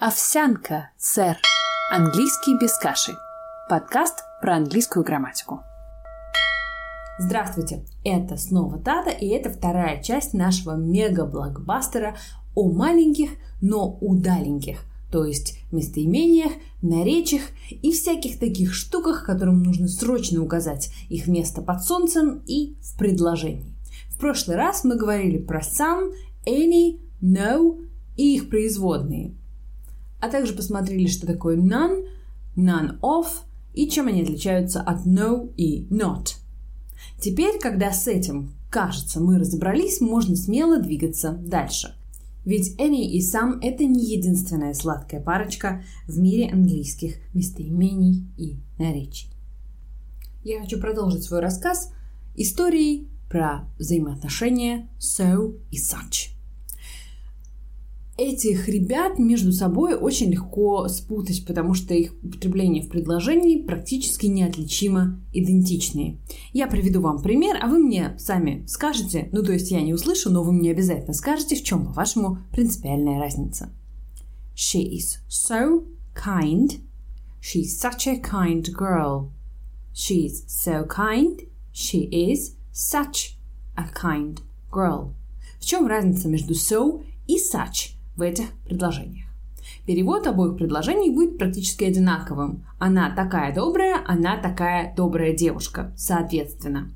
Овсянка, сэр. Английский без каши. Подкаст про английскую грамматику. Здравствуйте, это снова Тата, и это вторая часть нашего мега-блокбастера о маленьких, но удаленьких, то есть местоимениях, наречиях и всяких таких штуках, которым нужно срочно указать их место под солнцем и в предложении. В прошлый раз мы говорили про some, any, no и их производные – а также посмотрели, что такое none, none of и чем они отличаются от no и not. Теперь, когда с этим, кажется, мы разобрались, можно смело двигаться дальше. Ведь any и some – это не единственная сладкая парочка в мире английских местоимений и наречий. Я хочу продолжить свой рассказ историей про взаимоотношения so и such – этих ребят между собой очень легко спутать, потому что их употребление в предложении практически неотличимо идентичные. Я приведу вам пример, а вы мне сами скажете, ну то есть я не услышу, но вы мне обязательно скажете, в чем, по-вашему, принципиальная разница. She is so kind. She's such a kind girl. She's so kind. She is such a kind girl. В чем разница между so и such? В этих предложениях. Перевод обоих предложений будет практически одинаковым. Она такая добрая, она такая добрая девушка, соответственно.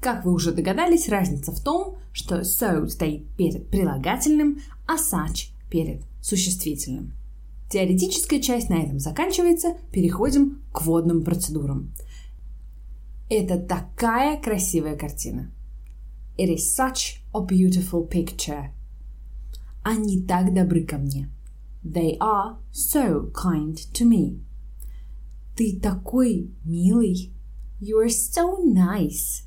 Как вы уже догадались, разница в том, что so стоит перед прилагательным, а such перед существительным. Теоретическая часть на этом заканчивается, переходим к водным процедурам. Это такая красивая картина. It is such a beautiful picture. Они так добры ко мне. They are so kind to me. Ты такой милый. You are so nice.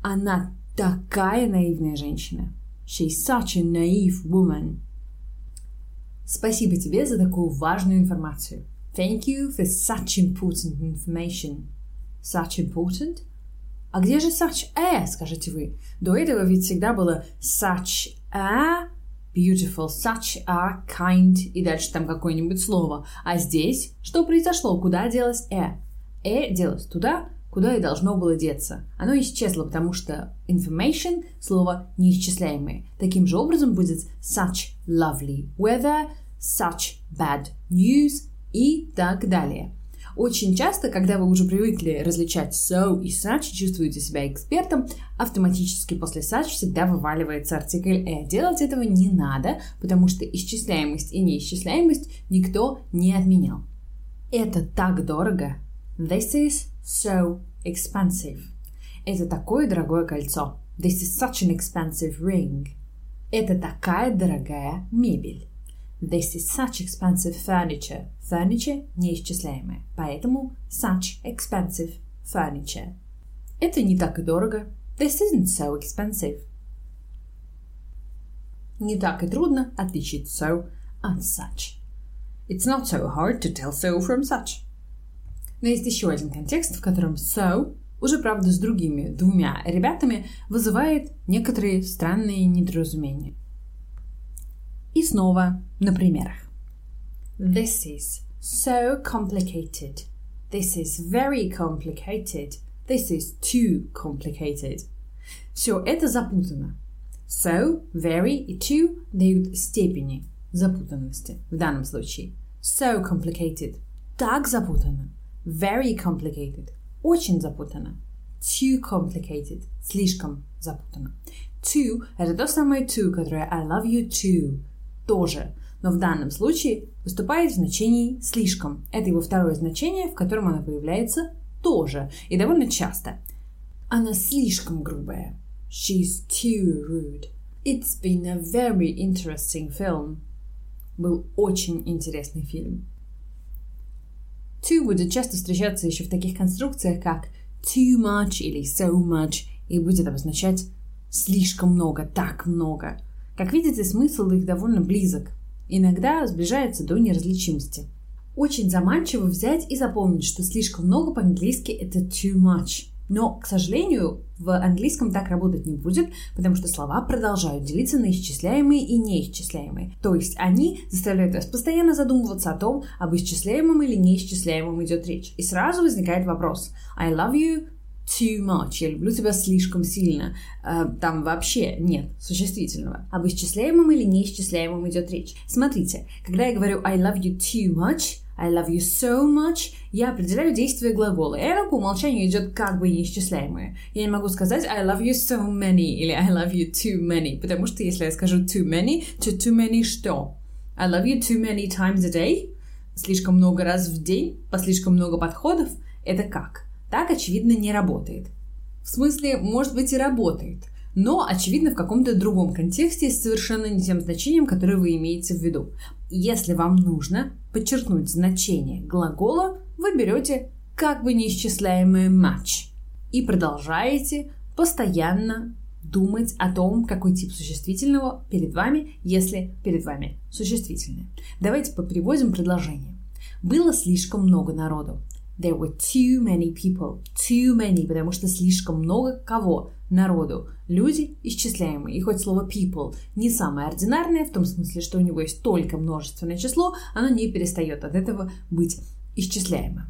Она такая наивная женщина. She's such a naive woman. Спасибо тебе за такую важную информацию. Thank you for such important information. Such important? А где же such a, скажете вы? До этого ведь всегда было such a beautiful, such a, kind и дальше там какое-нибудь слово. А здесь что произошло? Куда делось э? Э делось туда, куда и должно было деться. Оно исчезло, потому что information – слово неисчисляемое. Таким же образом будет such lovely weather, such bad news и так далее. Очень часто, когда вы уже привыкли различать so и such, чувствуете себя экспертом, автоматически после such всегда вываливается артикль «э». Делать этого не надо, потому что исчисляемость и неисчисляемость никто не отменял. Это так дорого. This is so expensive. Это такое дорогое кольцо. This is such an expensive ring. Это такая дорогая мебель. This is such expensive furniture. Furniture неисчисляемое, поэтому such expensive furniture. Это не так и дорого. This isn't so expensive. Не так и трудно отличить so от such. It's not so hard to tell so from such. Но есть еще один контекст, в котором so, уже правда с другими двумя ребятами, вызывает некоторые странные недоразумения. И снова на примерах. This is so complicated. This is very complicated. This is too complicated. Все это запутано. So, very и too дают степени запутанности в данном случае. So complicated. Так запутано. Very complicated. Очень запутано. Too complicated. Слишком запутано. Too – это то самое too, которое I love you too Тоже, но в данном случае выступает в значении «слишком». Это его второе значение, в котором оно появляется тоже, и довольно часто. Она слишком грубая. She's too rude. It's been a very interesting film. Был очень интересный фильм. To будет часто встречаться еще в таких конструкциях, как too much или so much, и будет обозначать слишком много, так много – как видите, смысл их довольно близок. Иногда сближается до неразличимости. Очень заманчиво взять и запомнить, что слишком много по-английски это too much. Но, к сожалению, в английском так работать не будет, потому что слова продолжают делиться на исчисляемые и неисчисляемые. То есть они заставляют вас постоянно задумываться о том, об исчисляемом или неисчисляемом идет речь. И сразу возникает вопрос. I love you too much. Я люблю тебя слишком сильно. Э, там вообще нет существительного. Об исчисляемом или неисчисляемом идет речь. Смотрите, когда я говорю I love you too much, I love you so much, я определяю действие глагола. Оно по умолчанию идет как бы неисчисляемое. Я не могу сказать I love you so many или I love you too many, потому что если я скажу too many, то too many что? I love you too many times a day? Слишком много раз в день? По слишком много подходов? Это как? Так, очевидно, не работает. В смысле, может быть и работает, но, очевидно, в каком-то другом контексте с совершенно не тем значением, которое вы имеете в виду. Если вам нужно подчеркнуть значение глагола, вы берете как бы неисчисляемое match и продолжаете постоянно думать о том, какой тип существительного перед вами, если перед вами существительное. Давайте попереводим предложение. Было слишком много народу. There were too many people. Too many, потому что слишком много кого? Народу. Люди исчисляемые. И хоть слово people не самое ординарное, в том смысле, что у него есть только множественное число, оно не перестает от этого быть исчисляемым.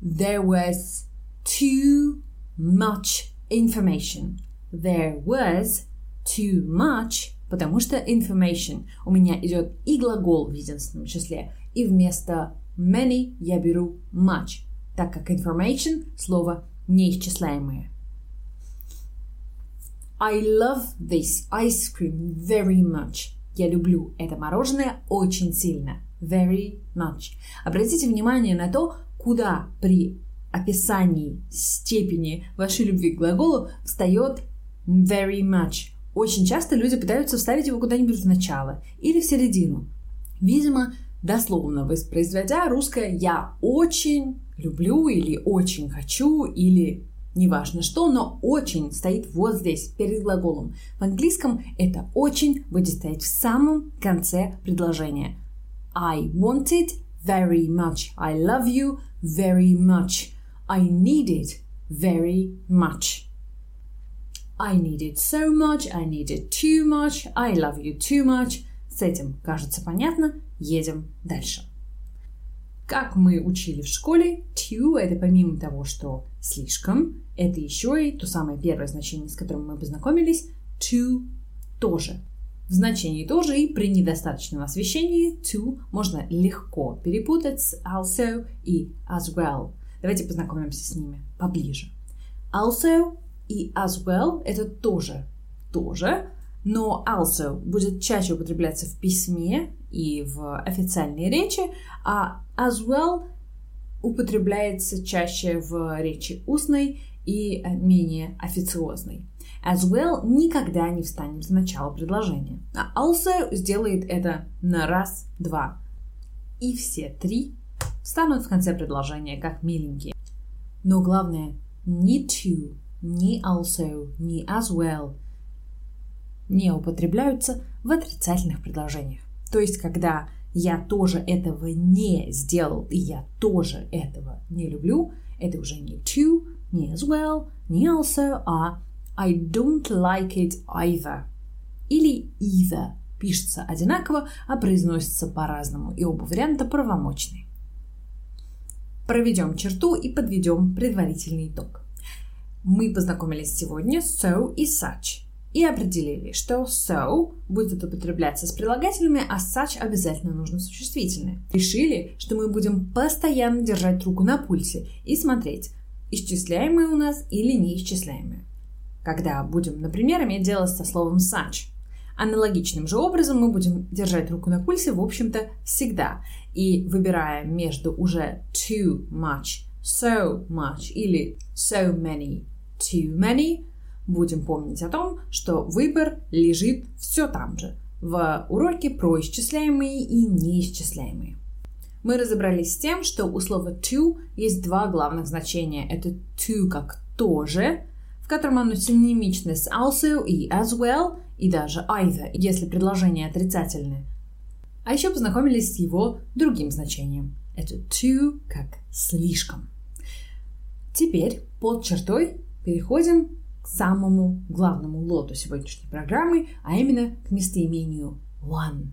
There was too much information. There was too much, потому что information у меня идет и глагол в единственном числе, и вместо many я беру much, так как information – слово неисчисляемое. I love this ice cream very much. Я люблю это мороженое очень сильно. Very much. Обратите внимание на то, куда при описании степени вашей любви к глаголу встает very much. Очень часто люди пытаются вставить его куда-нибудь в начало или в середину. Видимо, дословно воспроизводя русское «я очень люблю» или «очень хочу» или неважно что, но «очень» стоит вот здесь, перед глаголом. В английском это «очень» будет стоять в самом конце предложения. I want it very much. I love you very much. I need it very much. I need it so much. I need it too much. I love you too much. С этим, кажется, понятно. Едем дальше. Как мы учили в школе, too – это помимо того, что слишком, это еще и то самое первое значение, с которым мы познакомились, to тоже. В значении тоже и при недостаточном освещении to можно легко перепутать с also и as well. Давайте познакомимся с ними поближе. Also и as well – это тоже тоже, но also будет чаще употребляться в письме и в официальной речи, а as well употребляется чаще в речи устной и менее официозной. As well никогда не встанет в начало предложения. А also сделает это на раз, два. И все три встанут в конце предложения как миленькие. Но главное, ни to, ни also, ни as well – не употребляются в отрицательных предложениях. То есть, когда я тоже этого не сделал, и я тоже этого не люблю, это уже не to, не as well, не also, а I don't like it either. Или either. Пишется одинаково, а произносится по-разному, и оба варианта правомочны. Проведем черту и подведем предварительный итог. Мы познакомились сегодня с so и such – и определили, что so будет употребляться с прилагательными, а such обязательно нужно существительное. Решили, что мы будем постоянно держать руку на пульсе и смотреть, исчисляемые у нас или неисчисляемые. Когда будем, например, иметь дело со словом such. Аналогичным же образом мы будем держать руку на пульсе, в общем-то, всегда. И выбирая между уже too much, so much или so many, too many – будем помнить о том, что выбор лежит все там же, в уроке про исчисляемые и неисчисляемые. Мы разобрались с тем, что у слова to есть два главных значения. Это to как тоже, в котором оно синонимично с also и as well, и даже either, если предложение отрицательное. А еще познакомились с его другим значением. Это to как слишком. Теперь под чертой переходим к самому главному лоту сегодняшней программы, а именно к местоимению one.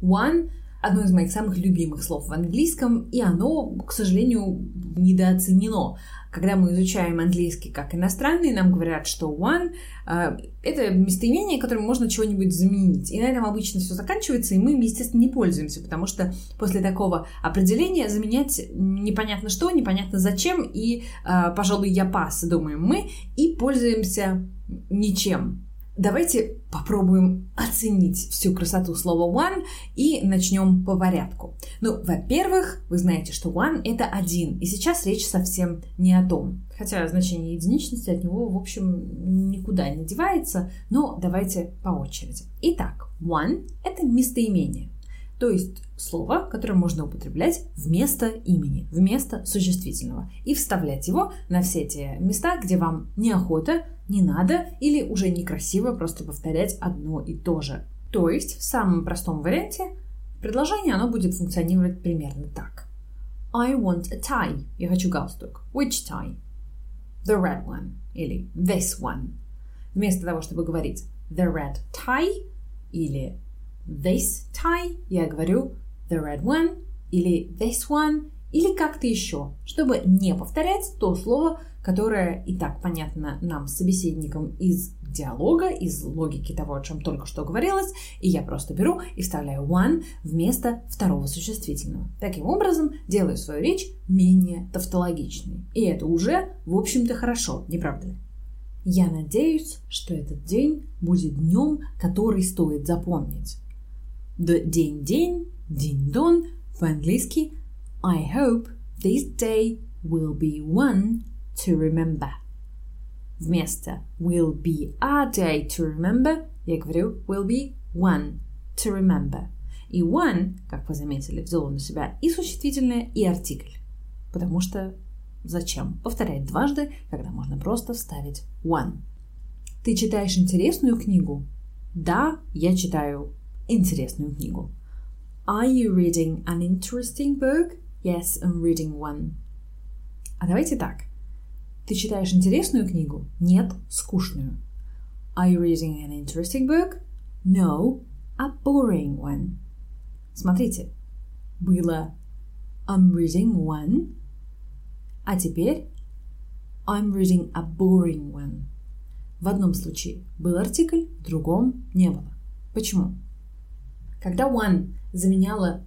One – одно из моих самых любимых слов в английском, и оно, к сожалению, недооценено. Когда мы изучаем английский как иностранный, нам говорят, что one э, это местоимение, которым можно чего-нибудь заменить. И на этом обычно все заканчивается, и мы, естественно, не пользуемся, потому что после такого определения заменять непонятно что, непонятно зачем, и, э, пожалуй, я пас, думаем мы, и пользуемся ничем. Давайте попробуем оценить всю красоту слова one и начнем по порядку. Ну, во-первых, вы знаете, что one — это один, и сейчас речь совсем не о том. Хотя значение единичности от него, в общем, никуда не девается, но давайте по очереди. Итак, one — это местоимение, то есть слово, которое можно употреблять вместо имени, вместо существительного, и вставлять его на все те места, где вам неохота не надо или уже некрасиво просто повторять одно и то же. То есть в самом простом варианте предложение оно будет функционировать примерно так. I want a tie. Я хочу галстук. Which tie? The red one. Или this one. Вместо того, чтобы говорить the red tie или this tie, я говорю the red one или this one или как-то еще, чтобы не повторять то слово, которое и так понятно нам с собеседником из диалога, из логики того, о чем только что говорилось, и я просто беру и вставляю one вместо второго существительного. Таким образом, делаю свою речь менее тавтологичной. И это уже, в общем-то, хорошо, не правда ли? Я надеюсь, что этот день будет днем, который стоит запомнить. День-день, день-дон, по-английски I hope this day will be one to remember. Вместо will be a day to remember я говорю will be one to remember. И one, как вы заметили, взял на себя и существительное, и артикль. Потому что зачем повторять дважды, когда можно просто вставить one? Ты читаешь интересную книгу? Да, я читаю интересную книгу. Are you reading an interesting book? Yes, I'm reading one. А давайте так. Ты читаешь интересную книгу? Нет, скучную. Are you reading an interesting book? No, a boring one. Смотрите, было I'm reading one, а теперь I'm reading a boring one. В одном случае был артикль, в другом не было. Почему? Когда one заменяла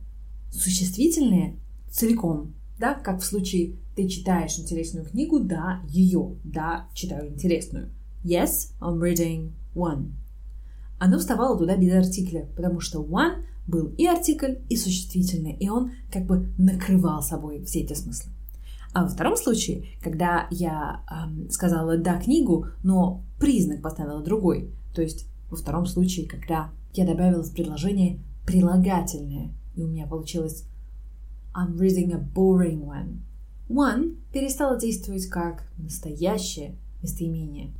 существительное целиком, да, как в случае ты читаешь интересную книгу, да, ее, да, читаю интересную. Yes, I'm reading one. Оно вставало туда без артикля, потому что one был и артикль, и существительный, и он как бы накрывал собой все эти смыслы. А во втором случае, когда я эм, сказала «да» книгу, но признак поставила другой, то есть во втором случае, когда я добавила в предложение прилагательное, и у меня получилось I'm reading a boring one. One перестала действовать как настоящее местоимение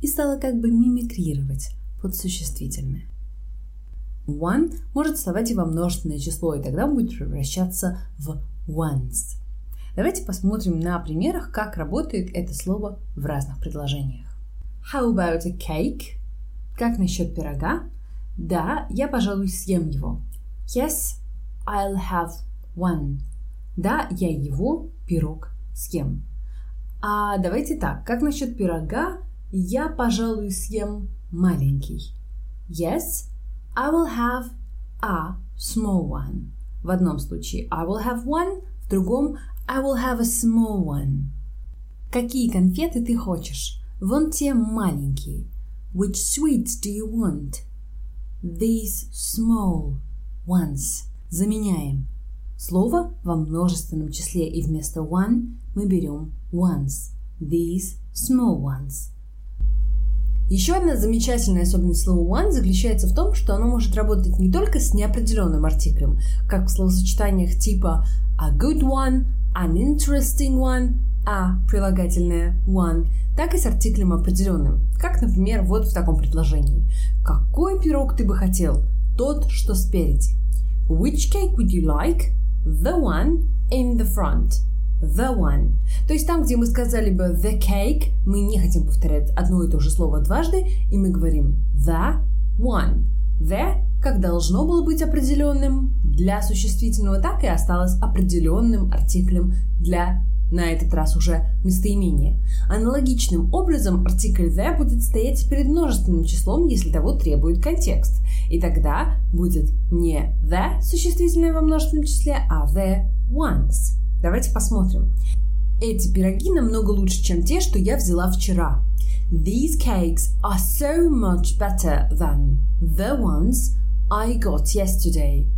и стала как бы мимикрировать под существительное. One может вставать и во множественное число, и тогда будет превращаться в ones. Давайте посмотрим на примерах, как работает это слово в разных предложениях. How about a cake? Как насчет пирога? Да, я, пожалуй, съем его. Yes, I'll have one. Да, я его, пирог, съем. А давайте так, как насчет пирога? Я, пожалуй, съем маленький. Yes, I will have a small one. В одном случае I will have one, в другом I will have a small one. Какие конфеты ты хочешь? Вон те маленькие. Which sweets do you want? These small ones. Заменяем. Слово во множественном числе и вместо one мы берем ones. These small ones. Еще одна замечательная особенность слова one заключается в том, что оно может работать не только с неопределенным артиклем, как в словосочетаниях типа a good one, an interesting one, а прилагательное one, так и с артиклем определенным, как, например, вот в таком предложении. Какой пирог ты бы хотел? Тот, что спереди. Which cake would you like? The one in the front. the one. То есть там, где мы сказали бы the cake, мы не хотим повторять одно и то же слово дважды, и мы говорим the one. The, как должно было быть определенным для существительного, так и осталось определенным артиклем для на этот раз уже местоимение. Аналогичным образом артикль the будет стоять перед множественным числом, если того требует контекст. И тогда будет не the существительное во множественном числе, а the ones. Давайте посмотрим. Эти пироги намного лучше, чем те, что я взяла вчера. These cakes are so much better than the ones I got yesterday.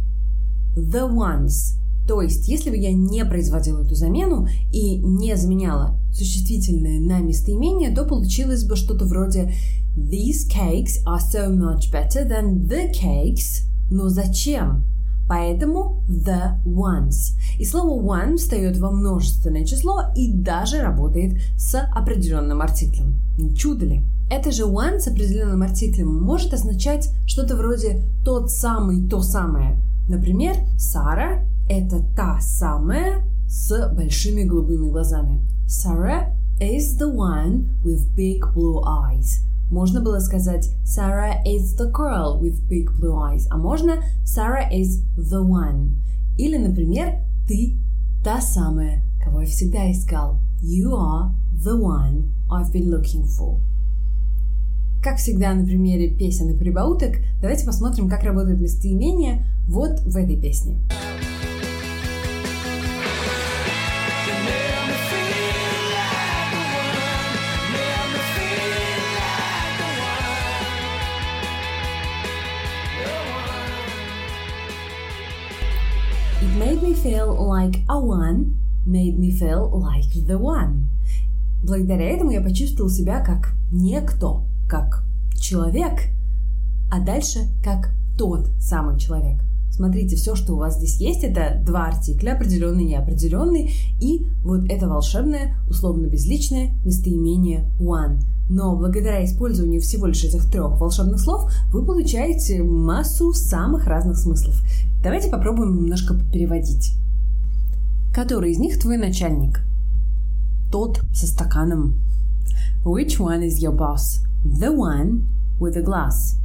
The ones то есть, если бы я не производила эту замену и не заменяла существительное на местоимение, то получилось бы что-то вроде These cakes are so much better than the cakes. Но зачем? Поэтому the ones. И слово one встает во множественное число и даже работает с определенным артиклем. Чудо ли? Это же one с определенным артиклем может означать что-то вроде тот самый, то самое. Например, Сара это та самая с большими голубыми глазами. Sarah is the one with big blue eyes. Можно было сказать Sarah is the girl with big blue eyes, а можно Sarah is the one. Или, например, ты та самая, кого я всегда искал. You are the one I've been looking for. Как всегда на примере песен и прибауток, давайте посмотрим, как работает местоимение вот в этой песне. Feel like a one made me feel like the one. Благодаря этому я почувствовал себя как некто, как человек, а дальше как тот самый человек. Смотрите, все, что у вас здесь есть, это два артикля, определенный и неопределенный, и вот это волшебное, условно-безличное местоимение one. Но благодаря использованию всего лишь этих трех волшебных слов вы получаете массу самых разных смыслов. Давайте попробуем немножко переводить. Который из них твой начальник? Тот со стаканом. Which one is your boss? The one with a glass.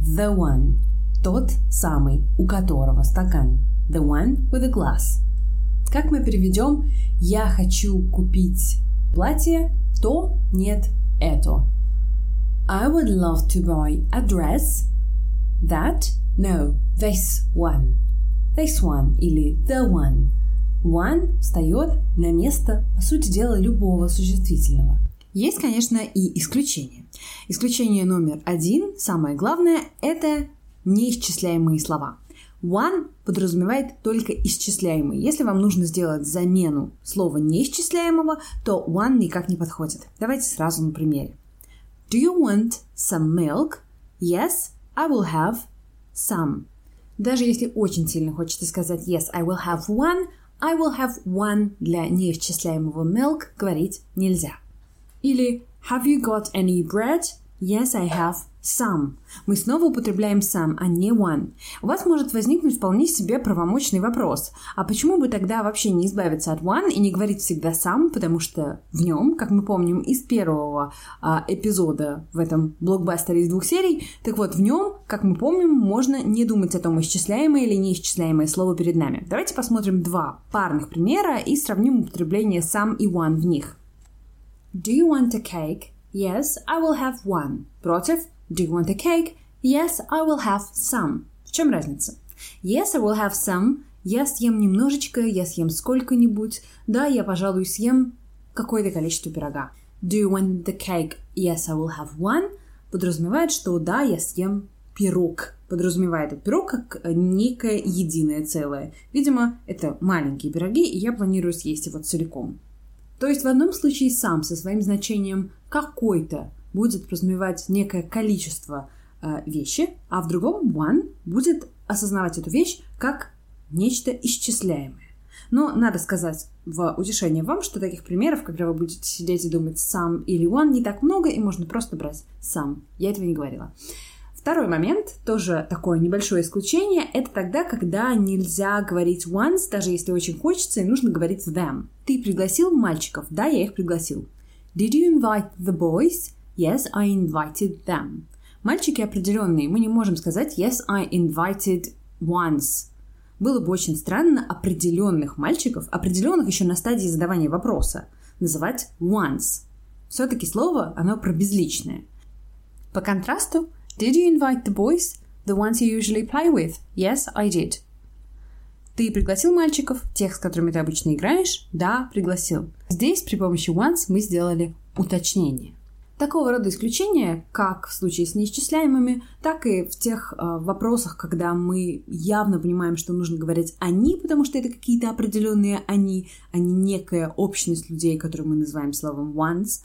The one. Тот самый, у которого стакан. The one with a glass. Как мы переведем «я хочу купить платье», то нет это. I would love to buy a dress. That No, this one. This one или the one. One встает на место, по сути дела, любого существительного. Есть, конечно, и исключения. Исключение номер один, самое главное, это неисчисляемые слова. One подразумевает только исчисляемый. Если вам нужно сделать замену слова неисчисляемого, то one никак не подходит. Давайте сразу на примере. Do you want some milk? Yes, I will have some. Даже если очень сильно хочется сказать yes, I will have one, I will have one для неисчисляемого milk говорить нельзя. Или have you got any bread? Yes, I have some. Мы снова употребляем some, а не one. У вас может возникнуть вполне себе правомочный вопрос. А почему бы тогда вообще не избавиться от one и не говорить всегда some, потому что в нем, как мы помним из первого а, эпизода в этом блокбастере из двух серий, так вот, в нем, как мы помним, можно не думать о том, исчисляемое или неисчисляемое слово перед нами. Давайте посмотрим два парных примера и сравним употребление some и one в них. Do you want a cake? Yes, I will have one. Против Do you want a cake? Yes, I will have some. В чем разница? Yes, I will have some. Я съем немножечко, я съем сколько-нибудь. Да, я, пожалуй, съем какое-то количество пирога. Do you want the cake? Yes, I will have one. Подразумевает, что да, я съем пирог. Подразумевает этот пирог как некое единое целое. Видимо, это маленькие пироги, и я планирую съесть его целиком. То есть в одном случае сам со своим значением какой-то будет подразумевать некое количество э, вещи, а в другом one будет осознавать эту вещь как нечто исчисляемое. Но надо сказать в утешение вам, что таких примеров, когда вы будете сидеть и думать сам или one, не так много, и можно просто брать сам. Я этого не говорила. Второй момент, тоже такое небольшое исключение, это тогда, когда нельзя говорить once, даже если очень хочется, и нужно говорить them. Ты пригласил мальчиков? Да, я их пригласил. Did you invite the boys? Yes, I invited them. Мальчики определенные, мы не можем сказать yes, I invited once. Было бы очень странно определенных мальчиков, определенных еще на стадии задавания вопроса, называть once. Все-таки слово, оно про безличное. По контрасту, Did you invite the boys? The ones you usually play with? Yes, I did. Ты пригласил мальчиков, тех, с которыми ты обычно играешь? Да, пригласил. Здесь при помощи once мы сделали уточнение. Такого рода исключения, как в случае с неисчисляемыми, так и в тех э, вопросах, когда мы явно понимаем, что нужно говорить «они», потому что это какие-то определенные «они», а не некая общность людей, которую мы называем словом «once»,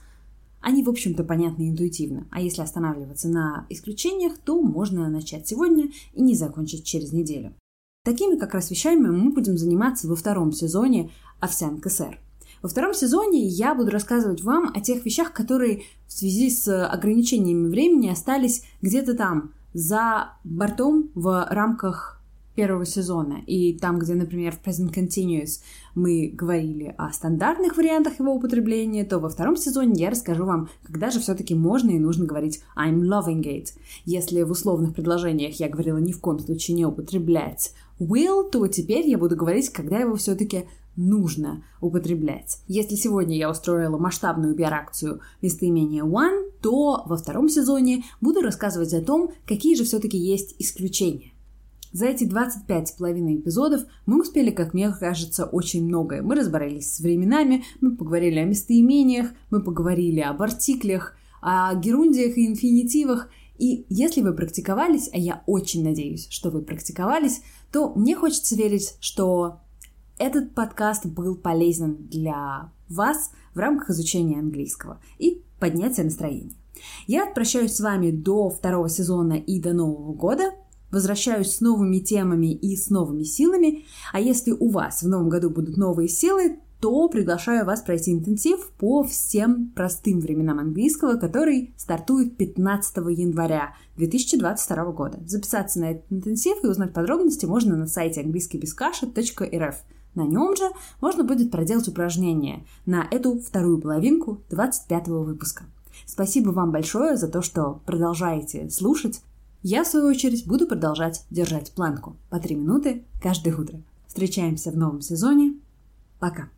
они, в общем-то, понятны интуитивно. А если останавливаться на исключениях, то можно начать сегодня и не закончить через неделю. Такими как раз вещами мы будем заниматься во втором сезоне «Овсянка сэр». Во втором сезоне я буду рассказывать вам о тех вещах, которые в связи с ограничениями времени остались где-то там, за бортом в рамках первого сезона. И там, где, например, в Present Continuous мы говорили о стандартных вариантах его употребления, то во втором сезоне я расскажу вам, когда же все-таки можно и нужно говорить I'm loving it. Если в условных предложениях я говорила ни в коем случае не употреблять will, то теперь я буду говорить, когда его все-таки нужно употреблять. Если сегодня я устроила масштабную пиар-акцию местоимения one, то во втором сезоне буду рассказывать о том, какие же все-таки есть исключения. За эти 25 с половиной эпизодов мы успели, как мне кажется, очень многое. Мы разобрались с временами, мы поговорили о местоимениях, мы поговорили об артиклях, о герундиях и инфинитивах. И если вы практиковались, а я очень надеюсь, что вы практиковались, то мне хочется верить, что этот подкаст был полезен для вас в рамках изучения английского и поднятия настроения. Я прощаюсь с вами до второго сезона и до Нового года возвращаюсь с новыми темами и с новыми силами. А если у вас в новом году будут новые силы, то приглашаю вас пройти интенсив по всем простым временам английского, который стартует 15 января 2022 года. Записаться на этот интенсив и узнать подробности можно на сайте английскийбескаша.рф. На нем же можно будет проделать упражнение на эту вторую половинку 25 выпуска. Спасибо вам большое за то, что продолжаете слушать я, в свою очередь, буду продолжать держать планку по 3 минуты каждое утро. Встречаемся в новом сезоне. Пока!